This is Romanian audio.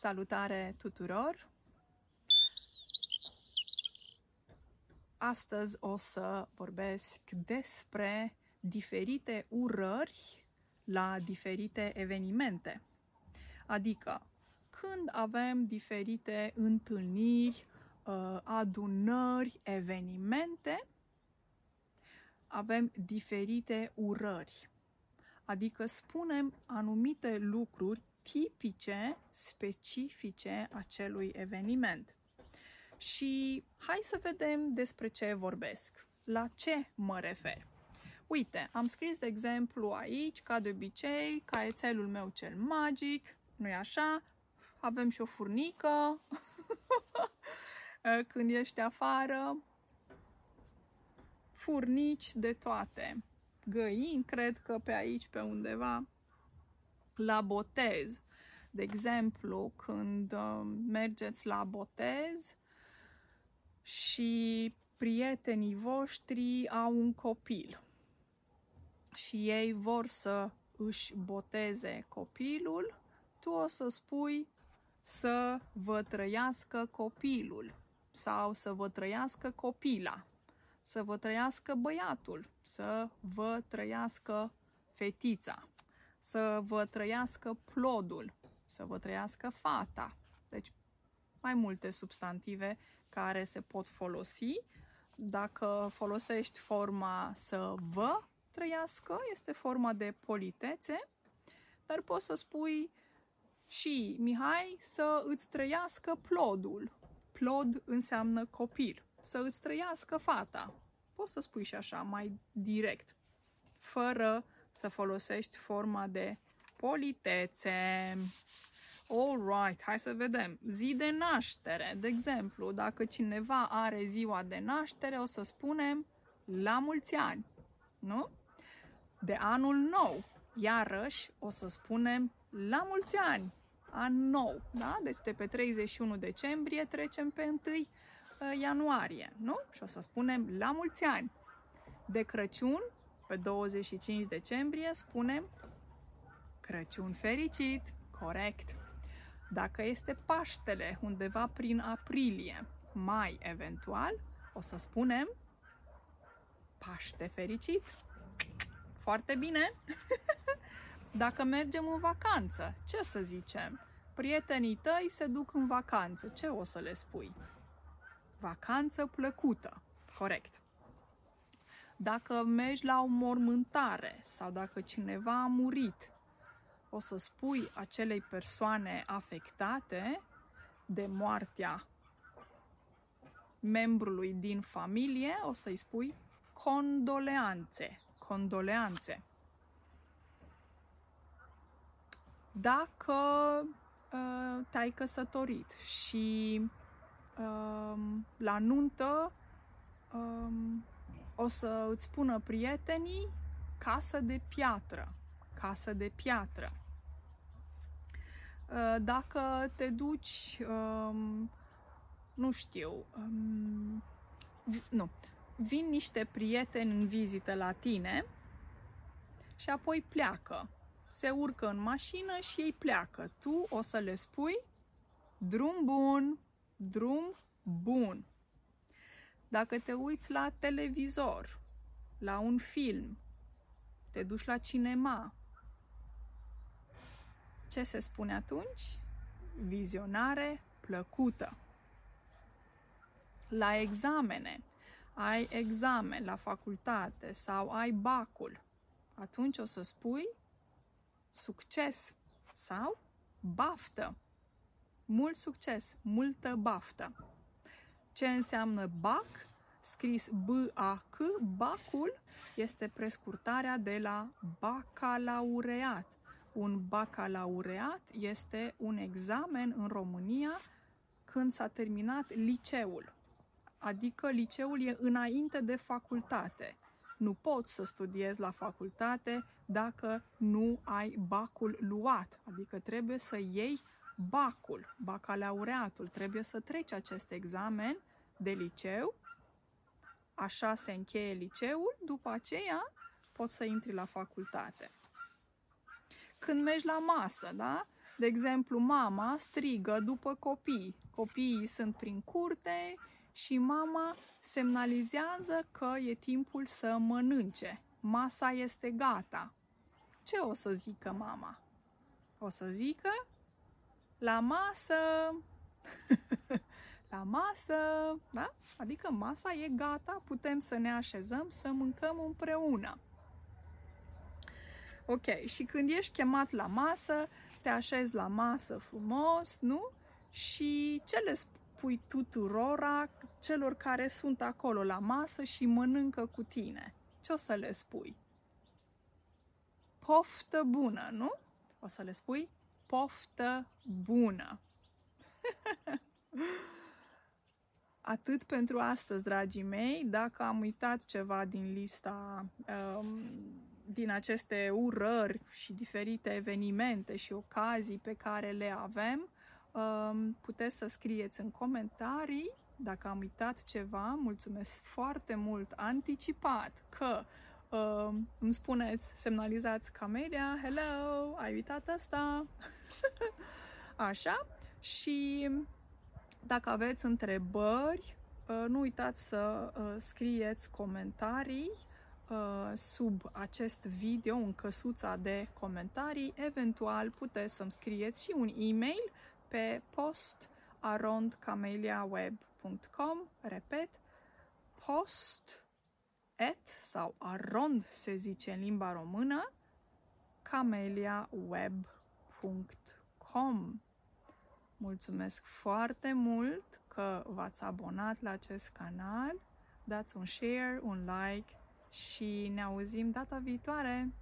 Salutare tuturor! Astăzi o să vorbesc despre diferite urări la diferite evenimente. Adică, când avem diferite întâlniri, uh, adunări, evenimente, avem diferite urări. Adică spunem anumite lucruri tipice, specifice acelui eveniment. Și hai să vedem despre ce vorbesc. La ce mă refer? Uite, am scris de exemplu aici, ca de obicei, caietelul meu cel magic, nu-i așa? Avem și o furnică când ești afară, furnici de toate. Găini, cred că pe aici, pe undeva, la botez. De exemplu, când uh, mergeți la botez și prietenii voștri au un copil și ei vor să își boteze copilul, tu o să spui să vă trăiască copilul sau să vă trăiască copila, să vă trăiască băiatul, să vă trăiască fetița să vă trăiască plodul, să vă trăiască fata. Deci mai multe substantive care se pot folosi. Dacă folosești forma să vă trăiască, este forma de politețe, dar poți să spui și Mihai să îți trăiască plodul. Plod înseamnă copil. Să îți trăiască fata. Poți să spui și așa, mai direct, fără să folosești forma de politețe. Alright, hai să vedem. Zi de naștere. De exemplu, dacă cineva are ziua de naștere, o să spunem la mulți ani. Nu? De anul nou. Iarăși o să spunem la mulți ani. An nou. Da? Deci de pe 31 decembrie trecem pe 1 uh, ianuarie. Nu? Și o să spunem la mulți ani. De Crăciun pe 25 decembrie spunem Crăciun fericit, corect. Dacă este Paștele undeva prin aprilie, mai eventual, o să spunem Paște fericit. Foarte bine! Dacă mergem în vacanță, ce să zicem? Prietenii tăi se duc în vacanță, ce o să le spui? Vacanță plăcută. Corect. Dacă mergi la o mormântare sau dacă cineva a murit, o să spui acelei persoane afectate de moartea membrului din familie, o să-i spui condoleanțe. Condoleanțe. Dacă uh, te-ai căsătorit și uh, la nuntă uh, o să îți spună prietenii casă de piatră, casă de piatră. Uh, dacă te duci, um, nu știu, um, nu, vin niște prieteni în vizită la tine și apoi pleacă. Se urcă în mașină și ei pleacă. Tu o să le spui drum bun, drum bun. Dacă te uiți la televizor, la un film, te duci la cinema, ce se spune atunci? Vizionare plăcută. La examene, ai examen la facultate sau ai bacul, atunci o să spui succes sau baftă. Mult succes, multă baftă. Ce înseamnă BAC? Scris B-A-C, BAC-ul este prescurtarea de la bacalaureat. Un bacalaureat este un examen în România când s-a terminat liceul. Adică liceul e înainte de facultate. Nu poți să studiezi la facultate dacă nu ai bacul luat, adică trebuie să iei bacul, bacalaureatul, trebuie să treci acest examen de liceu, așa se încheie liceul, după aceea poți să intri la facultate. Când mergi la masă, da? De exemplu, mama strigă după copii. Copiii sunt prin curte și mama semnalizează că e timpul să mănânce. Masa este gata. Ce o să zică mama? O să zică la masă. la masă, da? Adică masa e gata, putem să ne așezăm să mâncăm împreună. Ok, și când ești chemat la masă, te așezi la masă frumos, nu? Și ce le spui tuturora celor care sunt acolo la masă și mănâncă cu tine? Ce o să le spui? Poftă bună, nu? O să le spui poftă bună. Atât pentru astăzi, dragii mei. Dacă am uitat ceva din lista um, din aceste urări și diferite evenimente și ocazii pe care le avem, um, puteți să scrieți în comentarii dacă am uitat ceva. Mulțumesc foarte mult anticipat că uh, îmi spuneți, semnalizați Camelia, hello, ai uitat asta? Așa, și dacă aveți întrebări, uh, nu uitați să uh, scrieți comentarii Uh, sub acest video în căsuța de comentarii. Eventual puteți să-mi scrieți și un e-mail pe post arondcameliaweb.com Repet, post et sau arond se zice în limba română cameliaweb.com Mulțumesc foarte mult că v-ați abonat la acest canal. Dați un share, un like și ne auzim data viitoare!